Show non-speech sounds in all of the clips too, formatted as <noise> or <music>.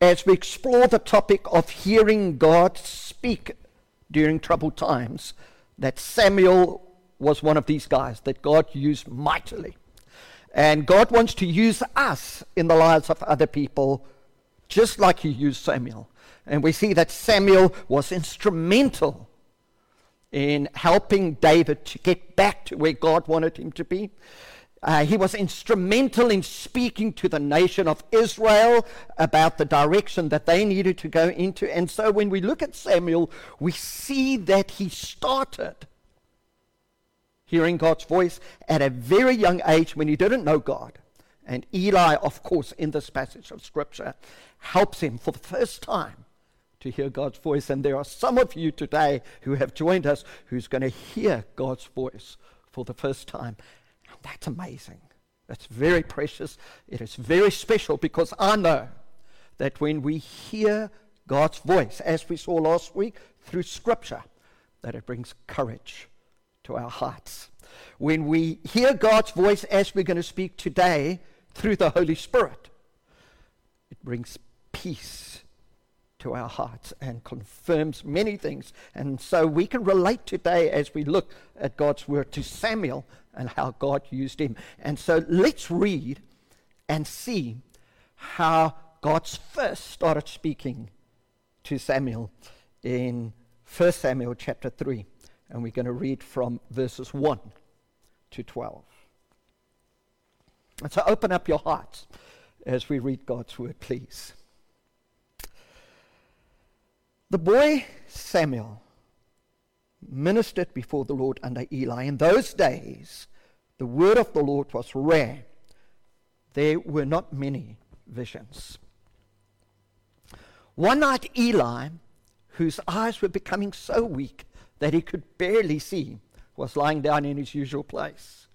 as we explore the topic of hearing God speak during troubled times, that Samuel was one of these guys that God used mightily. And God wants to use us in the lives of other people just like he used Samuel. And we see that Samuel was instrumental in helping David to get back to where God wanted him to be. Uh, he was instrumental in speaking to the nation of Israel about the direction that they needed to go into. And so when we look at Samuel, we see that he started hearing God's voice at a very young age when he didn't know God. And Eli, of course, in this passage of Scripture, helps him for the first time to hear God's voice. And there are some of you today who have joined us who's going to hear God's voice for the first time. That's amazing. That's very precious. It is very special because I know that when we hear God's voice, as we saw last week through Scripture, that it brings courage to our hearts. When we hear God's voice, as we're going to speak today through the Holy Spirit, it brings peace to our hearts and confirms many things. And so we can relate today as we look at God's word to Samuel and how God used him. And so let's read and see how God's first started speaking to Samuel in 1 Samuel chapter 3. And we're going to read from verses 1 to 12. And so open up your hearts as we read God's word, please. The boy Samuel ministered before the Lord under Eli. In those days, the word of the Lord was rare. There were not many visions. One night, Eli, whose eyes were becoming so weak that he could barely see, was lying down in his usual place.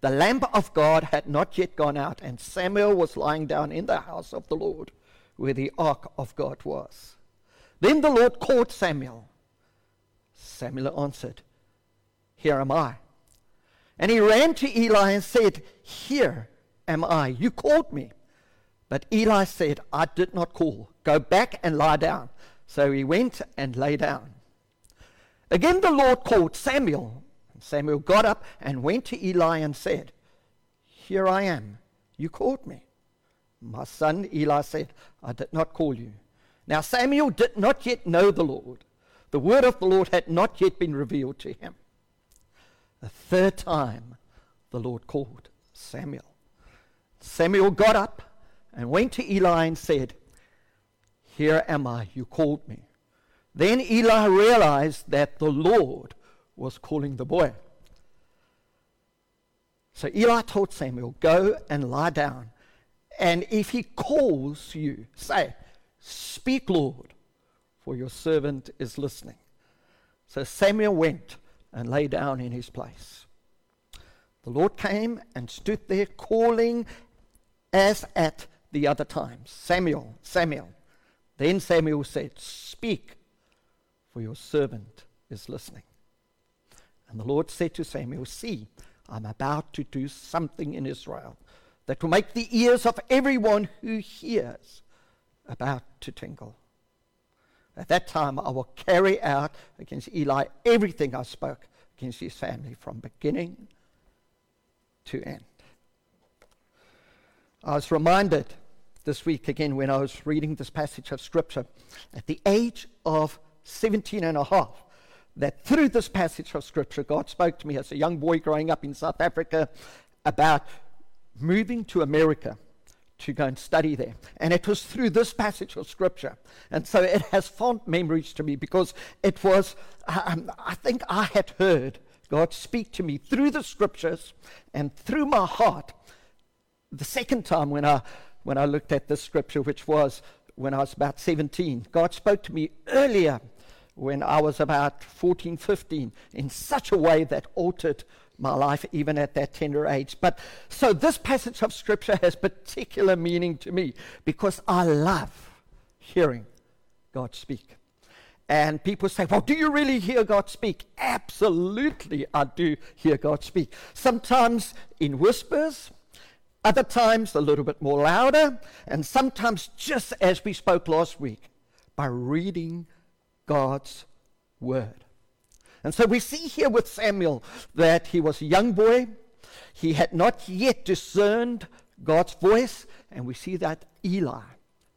The lamp of God had not yet gone out, and Samuel was lying down in the house of the Lord where the ark of God was. Then the Lord called Samuel. Samuel answered, Here am I. And he ran to Eli and said, Here am I. You called me. But Eli said, I did not call. Go back and lie down. So he went and lay down. Again the Lord called Samuel. Samuel got up and went to Eli and said, Here I am. You called me. My son Eli said, I did not call you. Now Samuel did not yet know the Lord. The word of the Lord had not yet been revealed to him. A third time the Lord called Samuel. Samuel got up and went to Eli and said, Here am I, you called me. Then Eli realized that the Lord was calling the boy. So Eli told Samuel, Go and lie down and if he calls you, say, Speak, Lord, for your servant is listening. So Samuel went and lay down in his place. The Lord came and stood there calling as at the other times Samuel, Samuel. Then Samuel said, Speak, for your servant is listening. And the Lord said to Samuel, See, I'm about to do something in Israel that will make the ears of everyone who hears about to tingle. At that time, I will carry out against Eli everything I spoke against his family from beginning to end. I was reminded this week again when I was reading this passage of Scripture at the age of 17 and a half that through this passage of Scripture, God spoke to me as a young boy growing up in South Africa about moving to America to go and study there. And it was through this passage of scripture. And so it has fond memories to me because it was, um, I think I had heard God speak to me through the scriptures and through my heart the second time when I, when I looked at this scripture, which was when I was about 17. God spoke to me earlier when I was about 14, 15 in such a way that altered my life even at that tender age. But so this passage of scripture has particular meaning to me because I love hearing God speak. And people say, Well, do you really hear God speak? Absolutely, I do hear God speak. Sometimes in whispers, other times a little bit more louder, and sometimes just as we spoke last week, by reading God's word. And so we see here with Samuel that he was a young boy. He had not yet discerned God's voice, and we see that Eli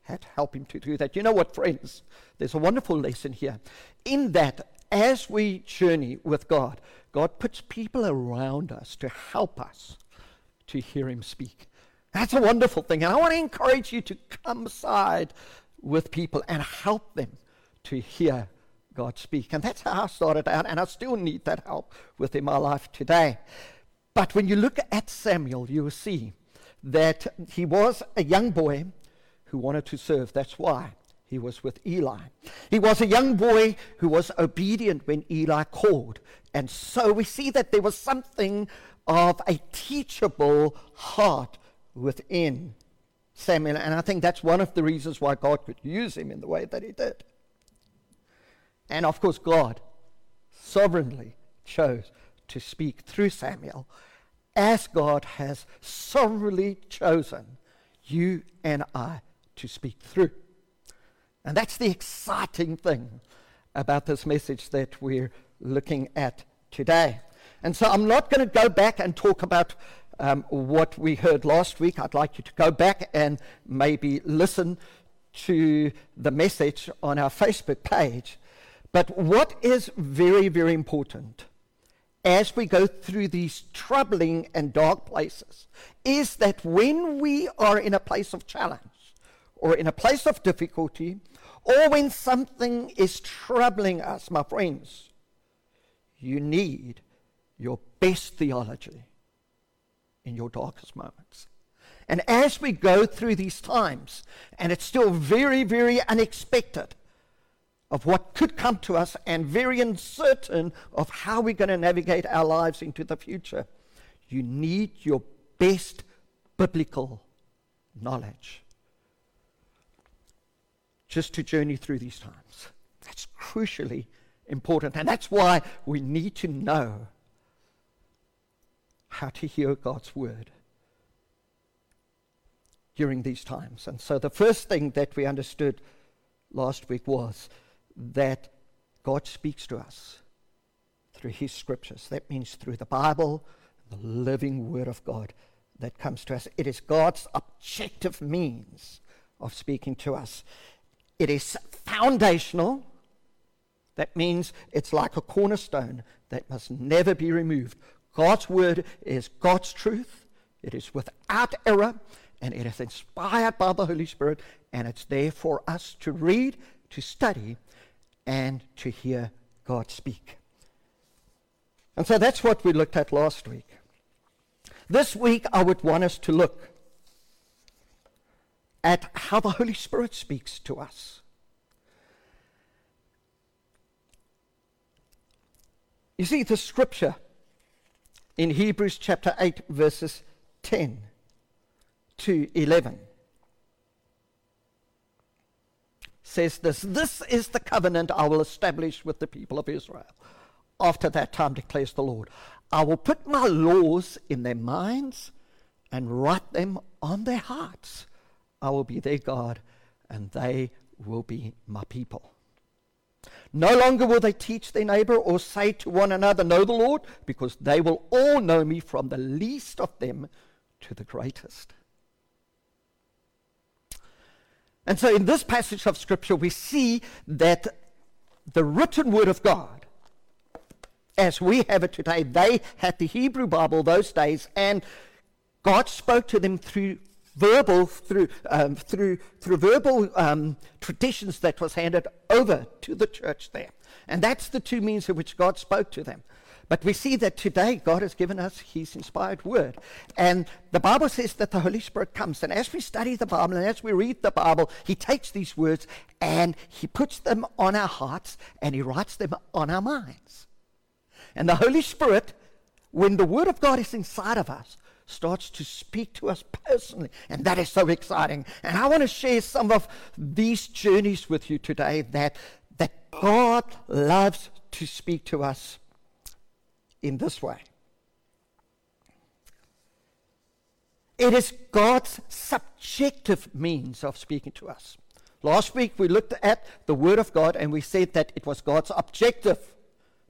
had helped him to do that. You know what, friends? There's a wonderful lesson here. In that, as we journey with God, God puts people around us to help us to hear Him speak. That's a wonderful thing. And I want to encourage you to come side with people and help them to hear God speak. And that's how I started out, and I still need that help within my life today. But when you look at Samuel, you will see that he was a young boy who wanted to serve. That's why he was with Eli. He was a young boy who was obedient when Eli called. And so we see that there was something of a teachable heart within Samuel. And I think that's one of the reasons why God could use him in the way that he did. And of course, God sovereignly chose to speak through Samuel as God has sovereignly chosen you and I to speak through. And that's the exciting thing about this message that we're looking at today. And so I'm not going to go back and talk about um, what we heard last week. I'd like you to go back and maybe listen to the message on our Facebook page. But what is very, very important as we go through these troubling and dark places is that when we are in a place of challenge or in a place of difficulty or when something is troubling us, my friends, you need your best theology in your darkest moments. And as we go through these times, and it's still very, very unexpected of what could come to us and very uncertain of how we're going to navigate our lives into the future, you need your best biblical knowledge just to journey through these times. That's crucially important. And that's why we need to know how to hear God's word during these times. And so the first thing that we understood last week was that God speaks to us through his scriptures. That means through the Bible, the living word of God that comes to us. It is God's objective means of speaking to us. It is foundational. That means it's like a cornerstone that must never be removed. God's word is God's truth. It is without error and it is inspired by the Holy Spirit and it's there for us to read, to study, and to hear God speak. And so that's what we looked at last week. This week, I would want us to look at how the Holy Spirit speaks to us. You see, the scripture in Hebrews chapter 8, verses 10 to 11 says this This is the covenant I will establish with the people of Israel. After that time, declares the Lord, I will put my laws in their minds and write them on their hearts. I will be their God, and they will be my people. No longer will they teach their neighbor or say to one another, Know the Lord, because they will all know me from the least of them to the greatest. And so in this passage of Scripture, we see that the written Word of God, as we have it today, they had the Hebrew Bible those days, and God spoke to them through verbal through um, through through verbal um, traditions that was handed over to the church there, and that's the two means in which God spoke to them. But we see that today God has given us His inspired word. And the Bible says that the Holy Spirit comes. And as we study the Bible and as we read the Bible, He takes these words and He puts them on our hearts and He writes them on our minds. And the Holy Spirit, when the Word of God is inside of us, starts to speak to us personally. And that is so exciting. And I want to share some of these journeys with you today that, that God loves to speak to us in this way. It is God's subjective means of speaking to us. Last week we looked at the Word of God and we said that it was God's objective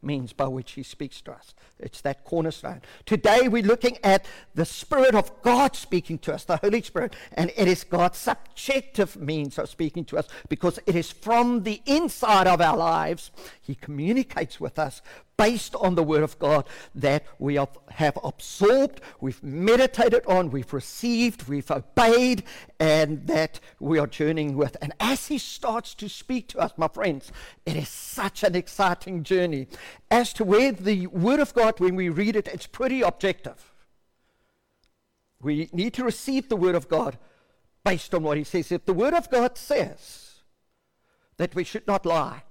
means by which He speaks to us. It's that cornerstone. Today we're looking at the Spirit of God speaking to us, the Holy Spirit, and it is God's subjective means of speaking to us because it is from the inside of our lives. He communicates with us based on the Word of God that we have absorbed, we've meditated on, we've received, we've obeyed, and that we are journeying with. And as He starts to speak to us, my friends, it is such an exciting journey. As to where the Word of God, when we read it, it's pretty objective. We need to receive the Word of God based on what He says. If the Word of God says that we should not lie,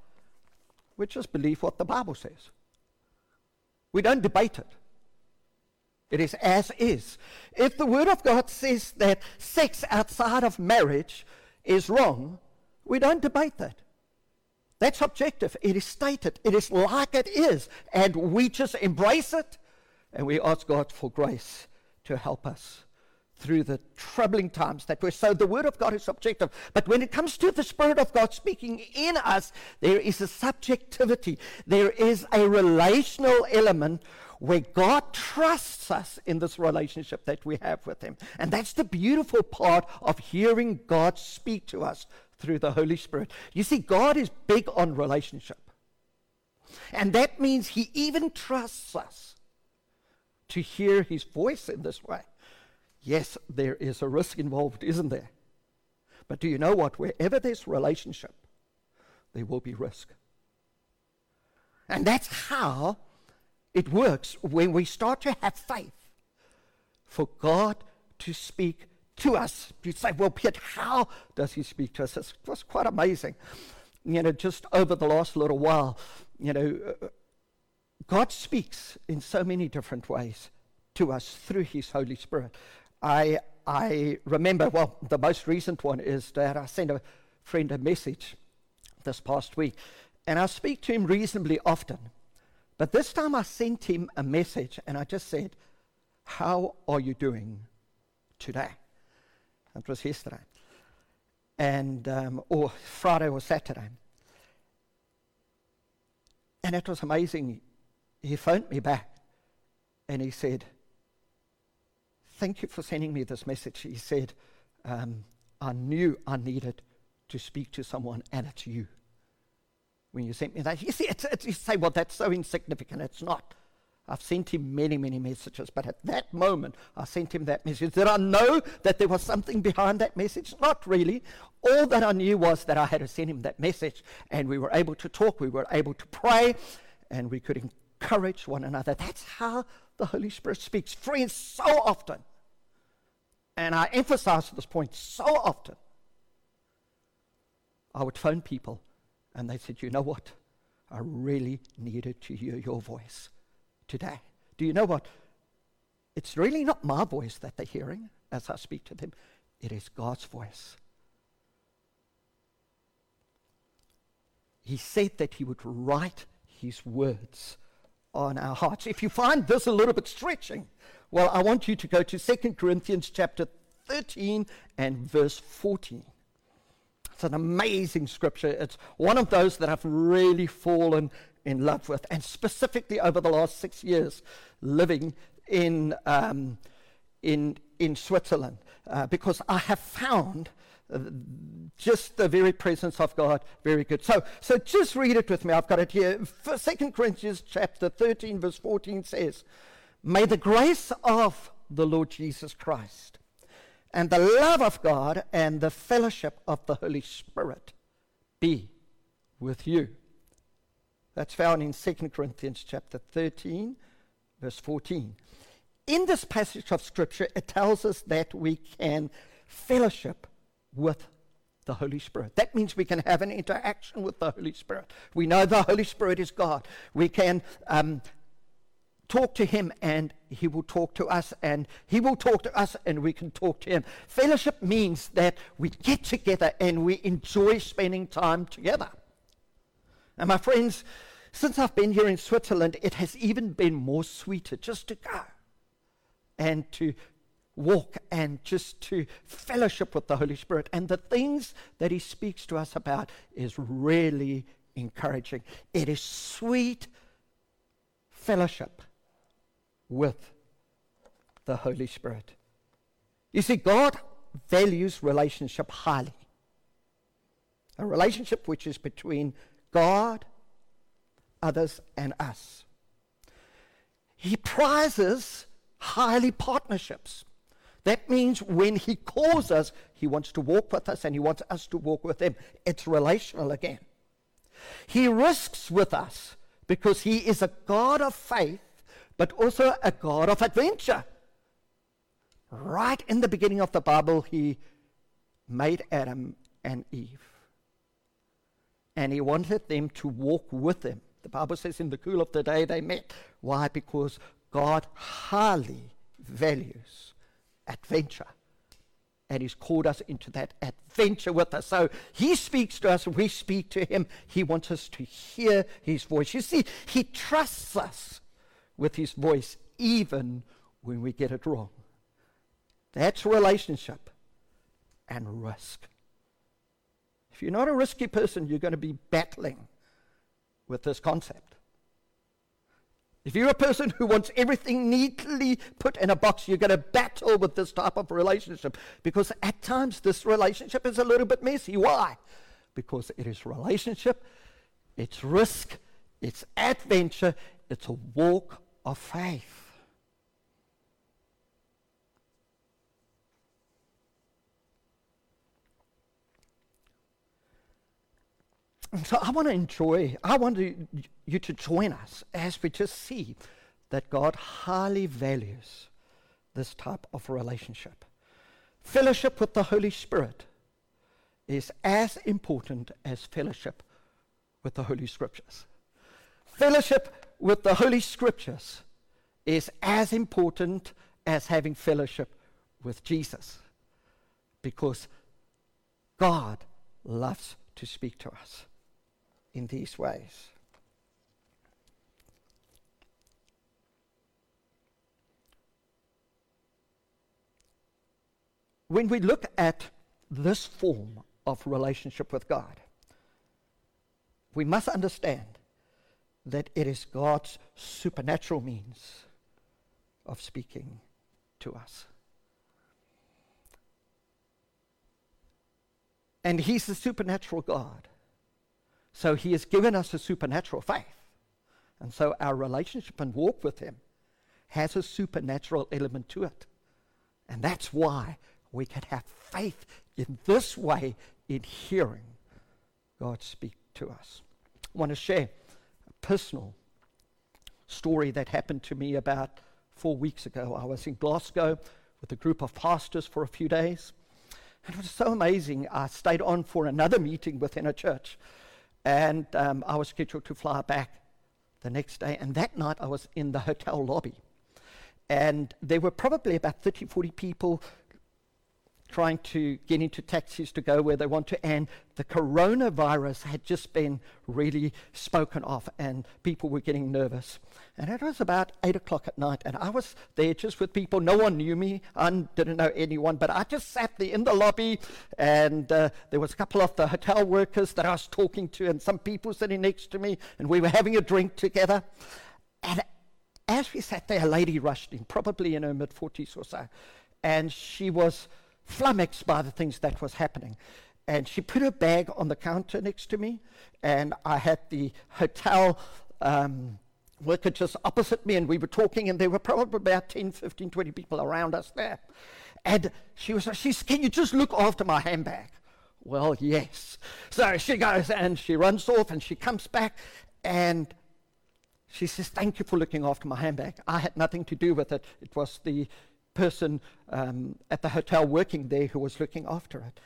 we just believe what the Bible says. We don't debate it. It is as is. If the Word of God says that sex outside of marriage is wrong, we don't debate that. That's objective. It is stated. It is like it is. And we just embrace it and we ask God for grace to help us through the troubling times that we're. So the Word of God is subjective. But when it comes to the Spirit of God speaking in us, there is a subjectivity. There is a relational element where God trusts us in this relationship that we have with Him. And that's the beautiful part of hearing God speak to us through the Holy Spirit. You see, God is big on relationship. And that means He even trusts us to hear His voice in this way. Yes, there is a risk involved, isn't there? But do you know what? Wherever there's relationship, there will be risk. And that's how it works when we start to have faith for God to speak to us. You say, well, Piet, how does he speak to us? It was quite amazing. You know, just over the last little while, you know, God speaks in so many different ways to us through his Holy Spirit. I, I remember, well, the most recent one is that I sent a friend a message this past week, and I speak to him reasonably often. But this time I sent him a message, and I just said, How are you doing today? It was yesterday, and um, or Friday or Saturday. And it was amazing. He phoned me back, and he said, Thank you for sending me this message. He said, um, I knew I needed to speak to someone, and it's you. When you sent me that, <laughs> you see, it's, it's, you say, well, that's so insignificant. It's not. I've sent him many, many messages, but at that moment, I sent him that message. Did I know that there was something behind that message? Not really. All that I knew was that I had to send him that message, and we were able to talk, we were able to pray, and we could encourage one another. That's how the Holy Spirit speaks. Friends, so often, and I emphasize this point so often, I would phone people and they said, You know what? I really needed to hear your voice today. Do you know what? It's really not my voice that they're hearing as I speak to them, it is God's voice. He said that He would write His words on our hearts. If you find this a little bit stretching, well, I want you to go to 2 Corinthians chapter 13 and verse 14. It's an amazing scripture. It's one of those that I've really fallen in love with, and specifically over the last six years living in, um, in, in Switzerland, uh, because I have found just the very presence of God very good. So, so just read it with me. I've got it here. Second Corinthians chapter 13, verse 14 says, May the grace of the Lord Jesus Christ and the love of God and the fellowship of the Holy Spirit be with you. That's found in 2 Corinthians chapter 13, verse 14. In this passage of Scripture, it tells us that we can fellowship with the Holy Spirit. That means we can have an interaction with the Holy Spirit. We know the Holy Spirit is God. We can um, talk to Him and He will talk to us, and He will talk to us and we can talk to Him. Fellowship means that we get together and we enjoy spending time together. And my friends, since I've been here in Switzerland, it has even been more sweeter just to go and to walk and just to fellowship with the Holy Spirit. And the things that He speaks to us about is really encouraging. It is sweet fellowship with the Holy Spirit. You see, God values relationship highly. A relationship which is between God, others, and us. He prizes highly partnerships. That means when He calls us, He wants to walk with us and He wants us to walk with Him. It's relational again. He risks with us because He is a God of faith, but also a God of adventure. Right in the beginning of the Bible, He made Adam and Eve. And He wanted them to walk with Him. The Bible says in the cool of the day they met. Why? Because God highly values adventure. And He's called us into that adventure with us. So He speaks to us, we speak to Him. He wants us to hear His voice. You see, He trusts us with His voice even when we get it wrong. That's relationship and risk. If you're not a risky person, you're going to be battling with this concept. If you're a person who wants everything neatly put in a box, you're going to battle with this type of relationship because at times this relationship is a little bit messy. Why? Because it is relationship, it's risk, it's adventure, it's a walk of faith. so I want to enjoy, I want you to join us as we just see that God highly values this type of relationship. Fellowship with the Holy Spirit is as important as fellowship with the Holy Scriptures. Fellowship with the Holy Scriptures is as important as having fellowship with Jesus because God loves to speak to us in these ways. When we look at this form of relationship with God, we must understand that it is God's supernatural means of speaking to us. And He's the supernatural God. So he has given us a supernatural faith. And so our relationship and walk with him has a supernatural element to it. And that's why we can have faith in this way in hearing God speak to us. I want to share personal story that happened to me about four weeks ago. I was in Glasgow with a group of pastors for a few days. And it was so amazing. I stayed on for another meeting within a church. And um, I was scheduled to fly back the next day. And that night I was in the hotel lobby. And there were probably about 30, 40 people trying to get into taxis to go where they want to. And the coronavirus had just been really spoken of, and people were getting nervous. And it was about 8 o'clock at night, and I was there just with people. No one knew me, I didn't know anyone, but I just sat there in the lobby, and uh, there was a couple of the hotel workers that I was talking to, and some people sitting next to me, and we were having a drink together. And as we sat there, a lady rushed in, probably in her mid 40s or so, and she was flummoxed by the things that was happening. And she put her bag on the counter next to me, and I had the hotel um, worker just opposite me, and we were talking, and there were probably about 10, 15, 20 people around us there. And she was like, she's, Can you just look after my handbag? Well, yes. So she goes and she runs off and she comes back and she says, Thank you for looking after my handbag. I had nothing to do with it. It was the person um, at the hotel working there who was looking after it.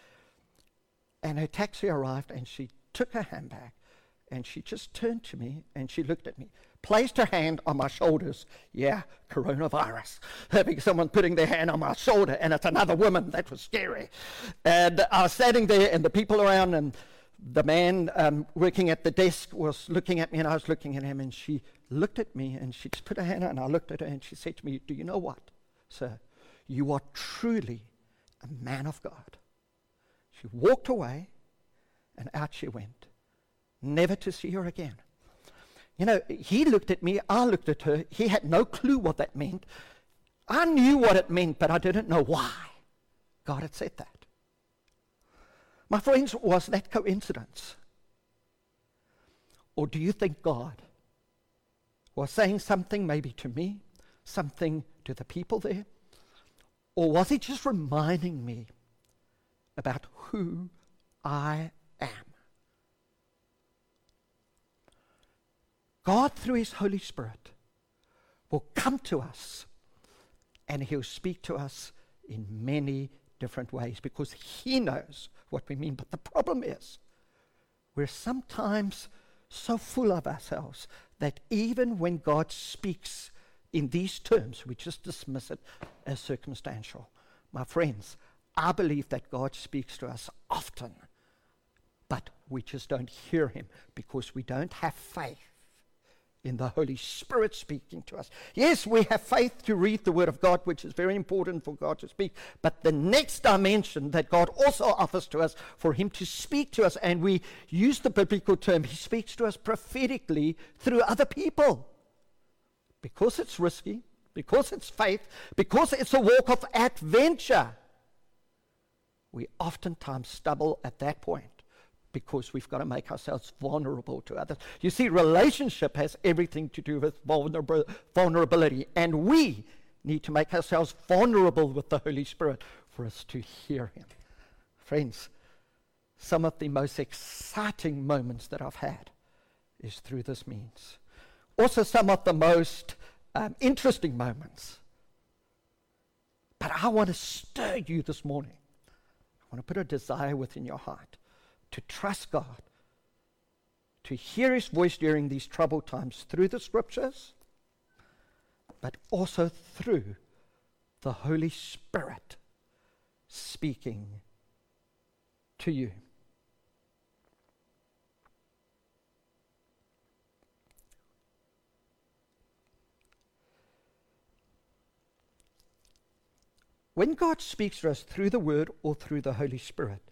And her taxi arrived, and she took her handbag, and she just turned to me, and she looked at me, placed her hand on my shoulders. Yeah, coronavirus. Having someone putting their hand on my shoulder, and it's another woman. That was scary. And I was standing there, and the people around, and the man um, working at the desk was looking at me, and I was looking at him, and she looked at me, and she just put her hand out, and I looked at her, and she said to me, Do you know what? Sir, You are truly a man of God. She walked away, and out she went, never to see her again. You know, he looked at me, I looked at her. He had no clue what that meant. I knew what it meant, but I didn't know why God had said that. My friends, was that coincidence? Or do you think God was saying something maybe to me, something to the people there? Or was he just reminding me about who I am? God, through his Holy Spirit, will come to us and he'll speak to us in many different ways because he knows what we mean. But the problem is, we're sometimes so full of ourselves that even when God speaks in these terms, we just dismiss it as circumstantial. My friends, I believe that God speaks to us often, but we just don't hear Him because we don't have faith in the Holy Spirit speaking to us. Yes, we have faith to read the Word of God, which is very important for God to speak. But the next dimension that God also offers to us for Him to speak to us, and we use the biblical term, He speaks to us prophetically through other people. Because it's risky, because it's faith, because it's a walk of adventure, we oftentimes stumble at that point because we've got to make ourselves vulnerable to others. You see, relationship has everything to do with vulnerability, and we need to make ourselves vulnerable with the Holy Spirit for us to hear Him. Friends, some of the most exciting moments that I've had is through this means. Also, some of the most um, interesting moments. But I want to stir you this morning. I want to put a desire within your heart to trust God, to hear His voice during these troubled times through the scriptures, but also through the Holy Spirit speaking to you. When God speaks to us through the Word or through the Holy Spirit,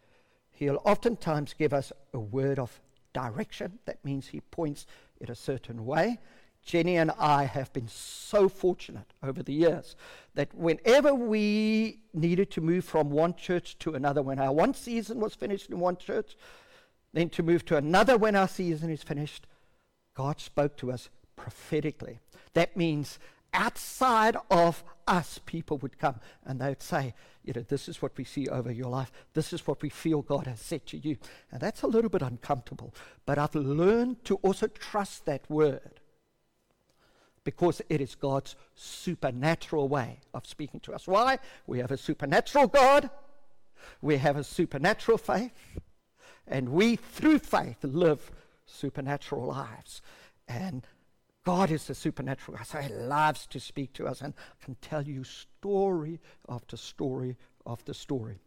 He'll oftentimes give us a word of direction. That means He points in a certain way. Jenny and I have been so fortunate over the years that whenever we needed to move from one church to another, when our one season was finished in one church, then to move to another when our season is finished, God spoke to us prophetically. That means outside of us, people would come and they would say, you know, this is what we see over your life. This is what we feel God has said to you. And that's a little bit uncomfortable. But I've learned to also trust that word because it is God's supernatural way of speaking to us. Why? We have a supernatural God, we have a supernatural faith, and we, through faith, live supernatural lives. And God is a supernatural God. So He loves to speak to us and can tell you story after story after story.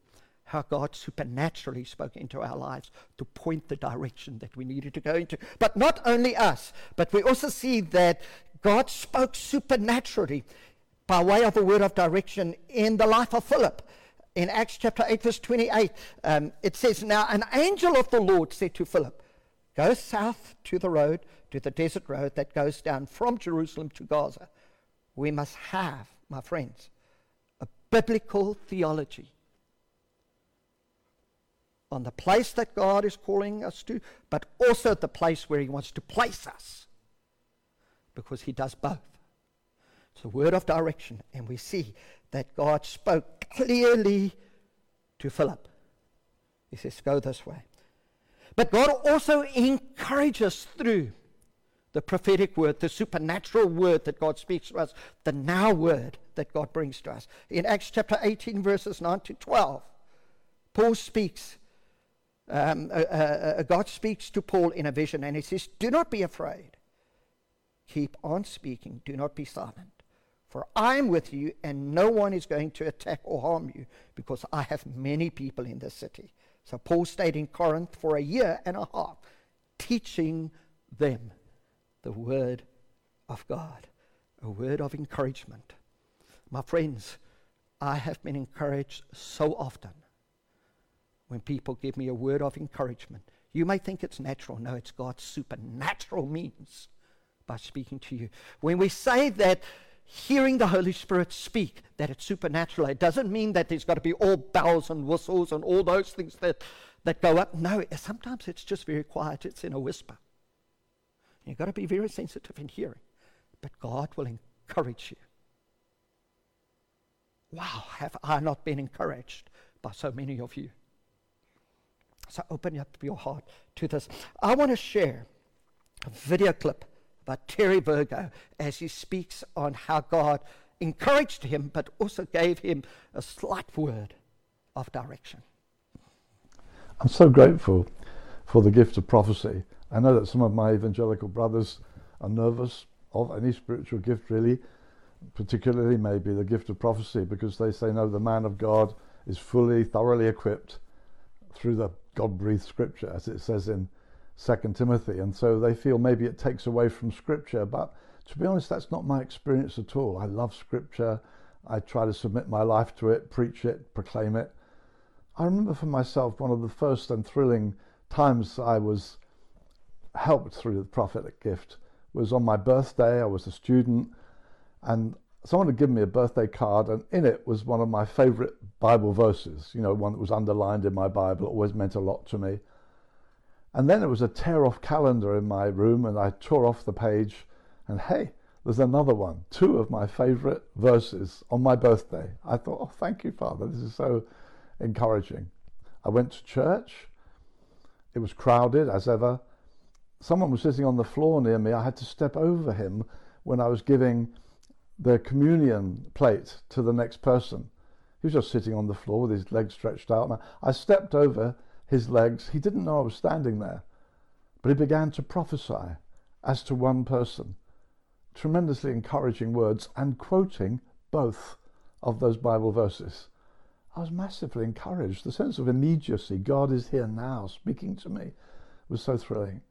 How God supernaturally spoke into our lives to point the direction that we needed to go into. But not only us, but we also see that God spoke supernaturally by way of a word of direction in the life of Philip. In Acts chapter 8, verse 28, um, it says, Now an angel of the Lord said to Philip, Go south to the road to the desert road that goes down from Jerusalem to Gaza. We must have, my friends, a biblical theology on the place that God is calling us to, but also the place where He wants to place us, because He does both. It's a word of direction, and we see that God spoke clearly to Philip. He says, Go this way. But God also encourages through the prophetic word, the supernatural word that God speaks to us, the now word that God brings to us. In Acts chapter 18, verses 9 to 12, Paul speaks, um, uh, uh, uh, God speaks to Paul in a vision, and he says, Do not be afraid. Keep on speaking, do not be silent. For I am with you, and no one is going to attack or harm you, because I have many people in this city. So Paul stayed in Corinth for a year and a half, teaching them the Word of God, a word of encouragement. My friends, I have been encouraged so often when people give me a word of encouragement. You may think it's natural. No, it's God's supernatural means by speaking to you. When we say that hearing the Holy Spirit speak, that it's supernatural, it doesn't mean that there's got to be all bells and whistles and all those things that, that go up. No, sometimes it's just very quiet, it's in a whisper. You've got to be very sensitive in hearing. But God will encourage you. Wow, have I not been encouraged by so many of you? So open up your heart to this. I want to share a video clip by Terry Virgo as he speaks on how God encouraged him, but also gave him a slight word of direction. I'm so grateful for the gift of prophecy. I know that some of my evangelical brothers are nervous of any spiritual gift, really, particularly maybe the gift of prophecy, because they say, no, the man of God is fully, thoroughly equipped through the God breathed scripture, as it says in Second Timothy. And so they feel maybe it takes away from scripture. But to be honest, that's not my experience at all. I love scripture. I try to submit my life to it, preach it, proclaim it. I remember for myself one of the first and thrilling times I was helped through the prophetic gift was on my birthday. I was a student, and someone had given me a birthday card, and in it was one of my favorite Bible verses, you know, one that was underlined in my Bible, it always meant a lot to me. And then it was a tear off calendar in my room, and I tore off the page, and hey, there's another one, two of my favorite verses on my birthday. I thought, oh, thank you, Father. This is so encouraging. I went to church. It was crowded as ever. Someone was sitting on the floor near me. I had to step over him when I was giving the communion plate to the next person. He was just sitting on the floor with his legs stretched out. And I stepped over his legs. He didn't know I was standing there, but he began to prophesy as to one person. Tremendously encouraging words and quoting both of those Bible verses. I was massively encouraged. The sense of immediacy, God is here now speaking to me, was so thrilling.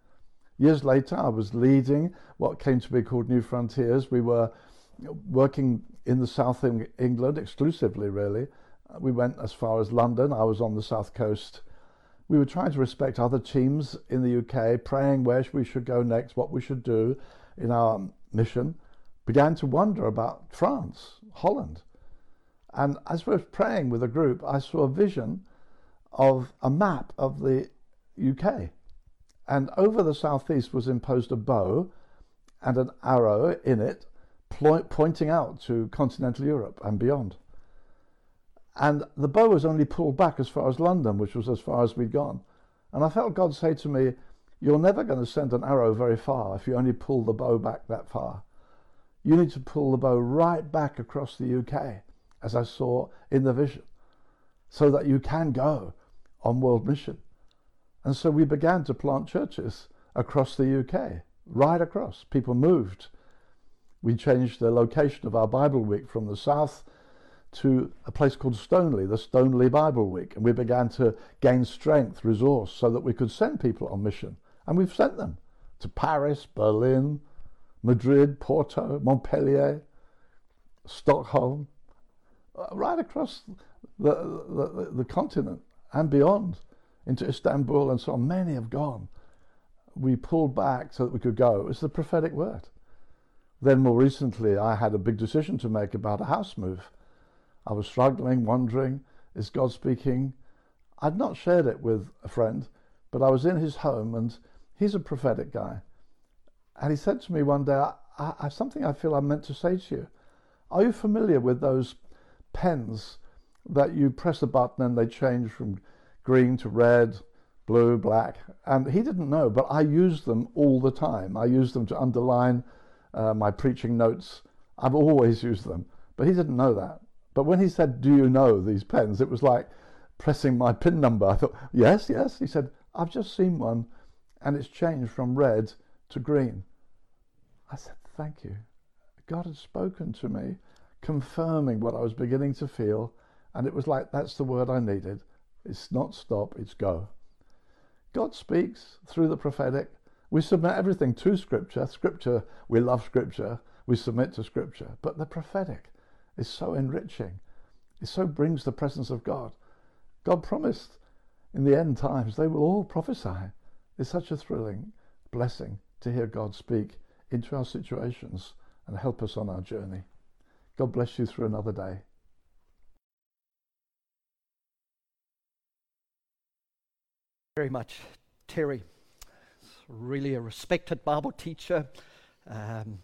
Years later, I was leading what came to be called New Frontiers. We were working in the south of England exclusively, really. We went as far as London. I was on the south coast. We were trying to respect other teams in the UK, praying where we should go next, what we should do in our mission. Began to wonder about France, Holland. And as we were praying with a group, I saw a vision of a map of the UK. And over the southeast was imposed a bow and an arrow in it pointing out to continental Europe and beyond. And the bow was only pulled back as far as London, which was as far as we'd gone. And I felt God say to me, You're never going to send an arrow very far if you only pull the bow back that far. You need to pull the bow right back across the UK, as I saw in the vision, so that you can go on world mission. And so we began to plant churches across the UK, right across. People moved we changed the location of our Bible week from the south to a place called Stoneleigh, the Stoneleigh Bible Week. And we began to gain strength, resource, so that we could send people on mission. And we've sent them to Paris, Berlin, Madrid, Porto, Montpellier, Stockholm, uh, right across the, the, the, continent and beyond into Istanbul and so on. Many have gone. We pulled back so that we could go. It's the prophetic word. Then, more recently, I had a big decision to make about a house move. I was struggling, wondering, is God speaking? I'd not shared it with a friend, but I was in his home and he's a prophetic guy. And he said to me one day, I, I have something I feel I'm meant to say to you. Are you familiar with those pens that you press a button and they change from green to red, blue, black? And he didn't know, but I use them all the time. I use them to underline uh, my preaching notes. I've always used them, but he didn't know that. But when he said, Do you know these pens? It was like pressing my PIN number. I thought, Yes, yes. He said, I've just seen one and it's changed from red to green. I said, Thank you. God had spoken to me, confirming what I was beginning to feel, and it was like, That's the word I needed. It's not stop, it's go. God speaks through the prophetic we submit everything to Scripture. Scripture, we love Scripture. We submit to Scripture. But the prophetic is so enriching. It so brings the presence of God. God promised in the end times they will all prophesy. It's such a thrilling blessing to hear God speak into our situations and help us on our journey. God bless you through another day. Very much, Terry. Really a respected Bible teacher, um,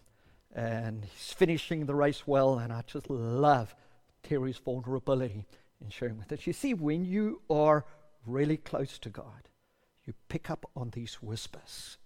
and he's finishing the race well. And I just love Terry's vulnerability in sharing with us. You see, when you are really close to God, you pick up on these whispers,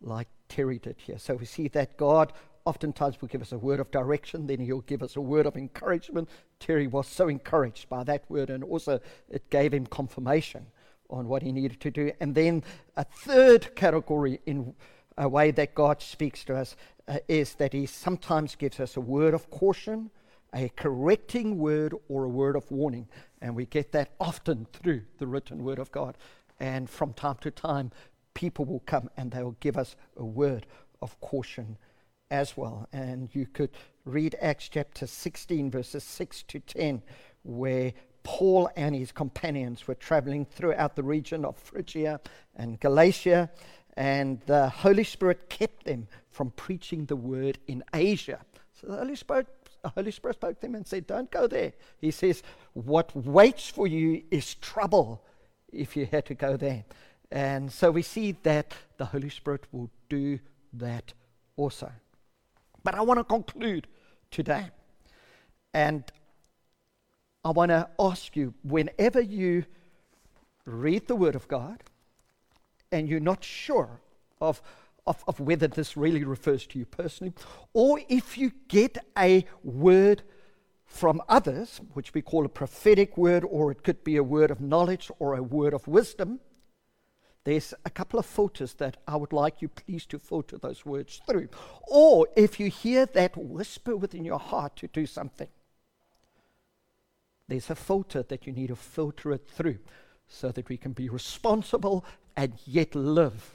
like Terry did here. So we see that God oftentimes will give us a word of direction, then he'll give us a word of encouragement. Terry was so encouraged by that word, and also it gave him confirmation on what he needed to do. And then a third category in a way that God speaks to us uh, is that he sometimes gives us a word of caution, a correcting word, or a word of warning. And we get that often through the written word of God. And from time to time, people will come and they'll give us a word of caution as well. And you could read Acts chapter 16, verses 6 to 10, where Paul and his companions were traveling throughout the region of Phrygia and Galatia, and the Holy Spirit kept them from preaching the word in Asia. So the Holy Spirit, the Holy Spirit spoke to him and said, Don't go there. He says, What waits for you is trouble if you had to go there. And so we see that the Holy Spirit will do that also. But I want to conclude today. And I want to ask you whenever you read the Word of God and you're not sure of, of, of whether this really refers to you personally, or if you get a word from others, which we call a prophetic word, or it could be a word of knowledge or a word of wisdom, there's a couple of filters that I would like you please to filter those words through. Or if you hear that whisper within your heart to do something, there's a filter that you need to filter it through so that we can be responsible and yet live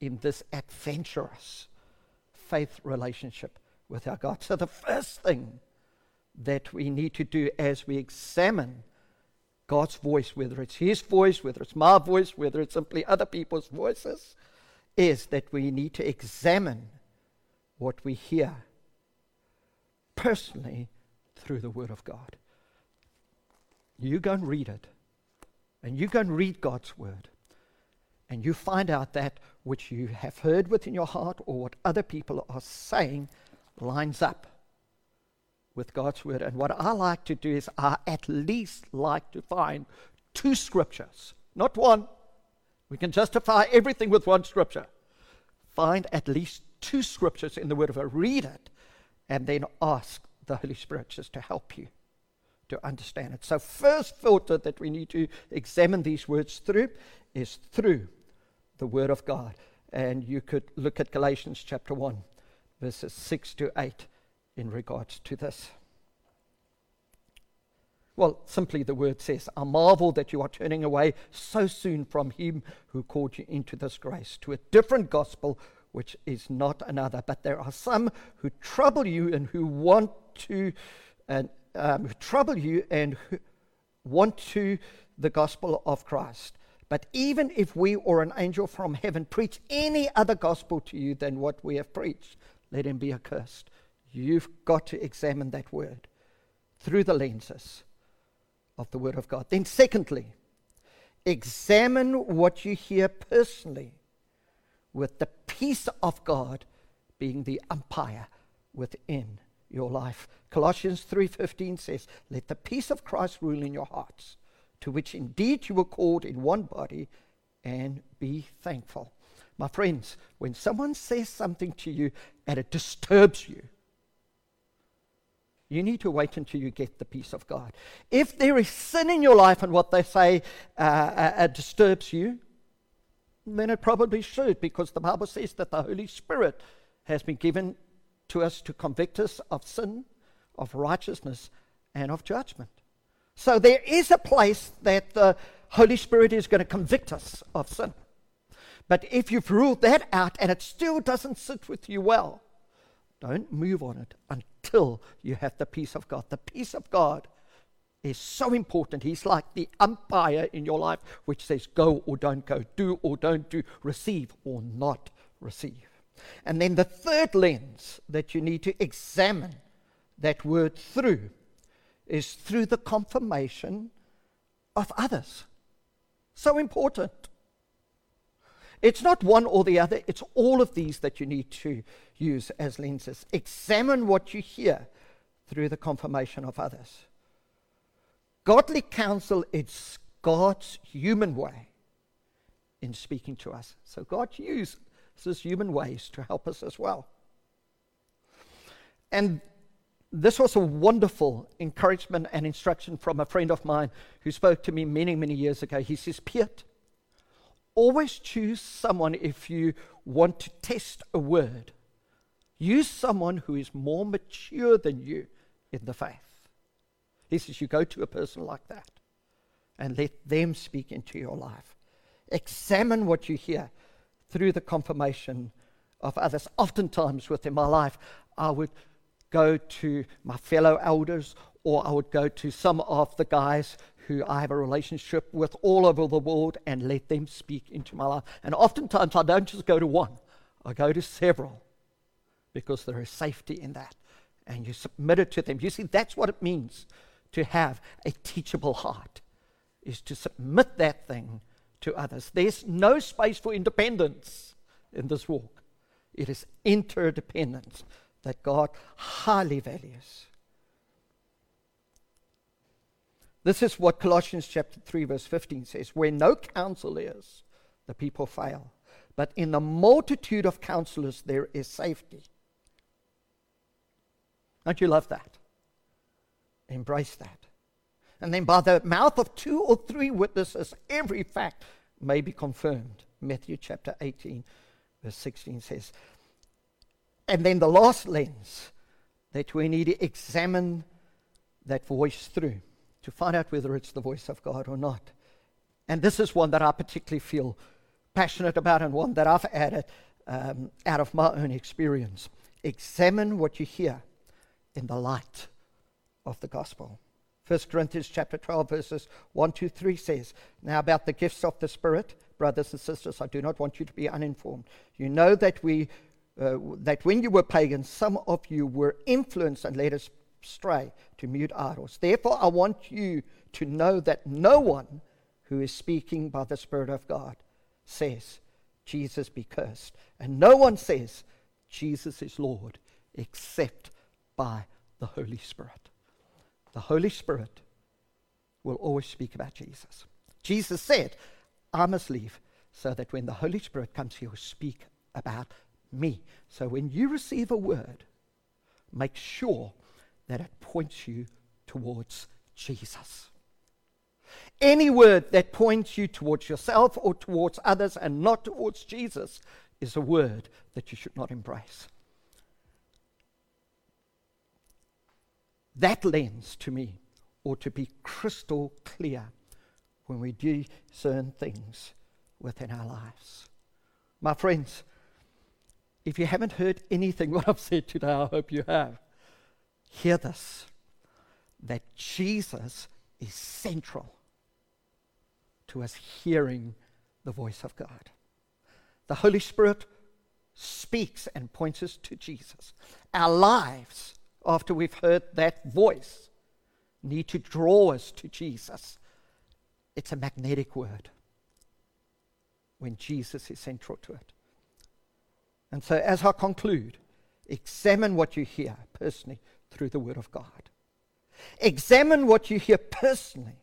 in this adventurous faith relationship with our God. So, the first thing that we need to do as we examine God's voice, whether it's His voice, whether it's my voice, whether it's simply other people's voices, is that we need to examine what we hear personally through the Word of God. You go and read it, and you go and read God's Word, and you find out that which you have heard within your heart or what other people are saying lines up with God's word. And what I like to do is I at least like to find two scriptures, not one. We can justify everything with one scripture. Find at least two scriptures in the Word of God, read it, and then ask the Holy Spirit just to help you to understand it. So, first filter that we need to examine these words through is through the Word of God. And you could look at Galatians chapter 1, verses 6 to 8 in regards to this? Well, simply the word says, I marvel that you are turning away so soon from him who called you into this grace to a different gospel, which is not another. But there are some who trouble you and who want to, and um, who trouble you and who want to the gospel of Christ. But even if we or an angel from heaven preach any other gospel to you than what we have preached, let him be accursed. You've got to examine that word through the lenses of the Word of God. Then, secondly, examine what you hear personally with the peace of God being the umpire within your life. Colossians 3:15 says, "Let the peace of Christ rule in your hearts, to which indeed you were called in one body, and be thankful." My friends, when someone says something to you and it disturbs you, you need to wait until you get the peace of God. If there is sin in your life and what they say uh, uh, uh, disturbs you, then it probably should, because the Bible says that the Holy Spirit has been given to us to convict us of sin, of righteousness, and of judgment. So there is a place that the Holy Spirit is going to convict us of sin. But if you've ruled that out and it still doesn't sit with you well, Don't move on it until you have the peace of God. The peace of God is so important. He's like the umpire in your life which says go or don't go, do or don't do, receive or not receive. And then the third lens that you need to examine that word through is through the confirmation of others. So important. It's not one or the other, it's all of these that you need to use as lenses. Examine what you hear through the confirmation of others. Godly counsel is God's human way in speaking to us. So God uses human ways to help us as well. And this was a wonderful encouragement and instruction from a friend of mine who spoke to me many, many years ago. He says, Piet, always choose someone if you want to test a word. Use someone who is more mature than you in the faith. He says, You go to a person like that and let them speak into your life. Examine what you hear through the confirmation of others. Oftentimes, within my life, I would go to my fellow elders or I would go to some of the guys who I have a relationship with all over the world and let them speak into my life. And oftentimes, I don't just go to one, I go to several because there is safety in that. And you submit it to them. You see, that's what it means to have a teachable heart, is to submit that thing to others. There's no space for independence in this walk, it is interdependence that God highly values. This is what Colossians chapter 3 verse 15 says, where no counsel is, the people fail. But in the multitude of counselors there is safety. Don't you love that? Embrace that. And then by the mouth of two or three witnesses, every fact may be confirmed. Matthew chapter 18, verse 16 says. And then the last lens that we need to examine that voice through to find out whether it's the voice of God or not. And this is one that I particularly feel passionate about and one that I've added um, out of my own experience. Examine what you hear in the light of the gospel. 1 Corinthians chapter 12 verses 1 to 3 says, Now about the gifts of the Spirit, brothers and sisters, I do not want you to be uninformed. You know that we uh, that when you were pagans, some of you were influenced and led astray to mute idols. Therefore, I want you to know that no one who is speaking by the Spirit of God says, Jesus be cursed. And no one says, Jesus is Lord, except by the Holy Spirit. The Holy Spirit will always speak about Jesus. Jesus said, I must leave so that when the Holy Spirit comes, he will speak about me. So when you receive a word, make sure that it points you towards Jesus. Any word that points you towards yourself or towards others and not towards Jesus is a word that you should not embrace. That lens to me ought to be crystal clear when we discern things within our lives. My friends, if you haven't heard anything <laughs> what I've said today, I hope you have. Hear this that Jesus is central to us hearing the voice of God. The Holy Spirit speaks and points us to Jesus. Our lives after we've heard that voice, need to draw us to Jesus. It's a magnetic word when Jesus is central to it. And so, as I conclude, examine what you hear personally through the Word of God. Examine what you hear personally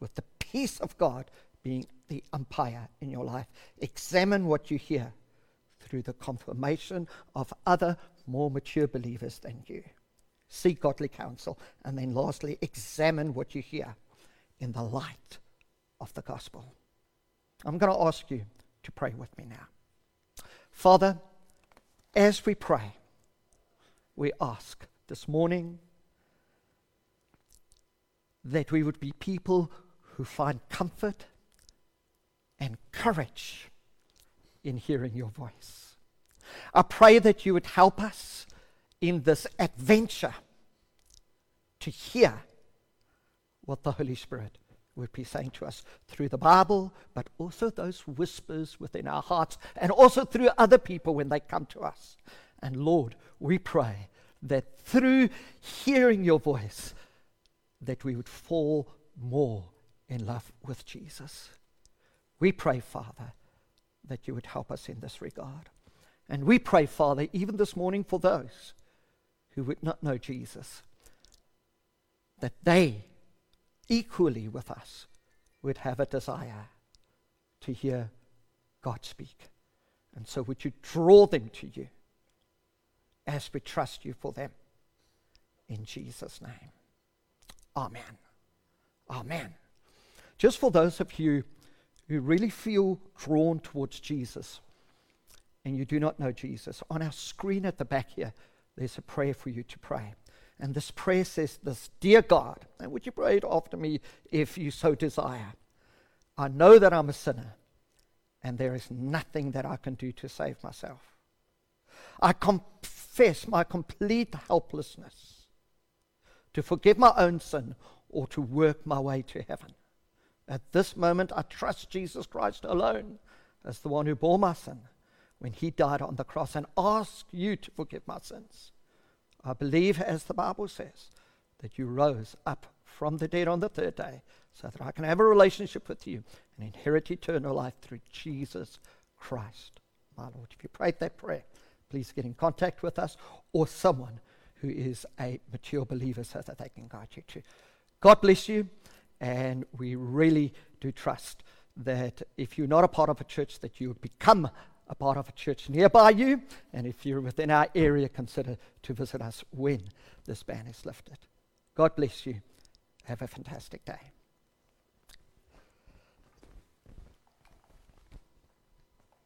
with the peace of God being the umpire in your life. Examine what you hear through the confirmation of other more mature believers than you seek godly counsel, and then lastly, examine what you hear in the light of the gospel. I'm going to ask you to pray with me now. Father, as we pray, we ask this morning that we would be people who find comfort and courage in hearing your voice. I pray that you would help us in this adventure to hear what the Holy Spirit would be saying to us through the Bible, but also those whispers within our hearts, and also through other people when they come to us. And Lord, we pray that through hearing your voice, that we would fall more in love with Jesus. We pray, Father, that you would help us in this regard. And we pray, Father, even this morning for those who would not know Jesus, that they equally with us would have a desire to hear God speak. And so would you draw them to you as we trust you for them. In Jesus' name. Amen. Amen. Just for those of you who really feel drawn towards Jesus and you do not know Jesus, on our screen at the back here, there's a prayer for you to pray. And this prayer says this Dear God, and would you pray it after me if you so desire? I know that I'm a sinner, and there is nothing that I can do to save myself. I confess my complete helplessness to forgive my own sin or to work my way to heaven. At this moment, I trust Jesus Christ alone as the one who bore my sin when he died on the cross and ask you to forgive my sins. I believe, as the Bible says, that you rose up from the dead on the third day so that I can have a relationship with you and inherit eternal life through Jesus Christ, my Lord. If you prayed that prayer, please get in contact with us or someone who is a mature believer so that they can guide you to. God bless you, and we really do trust that if you're not a part of a church, that you would become a part of a church nearby you. And if you're within our area, consider to visit us when this ban is lifted. God bless you. Have a fantastic day.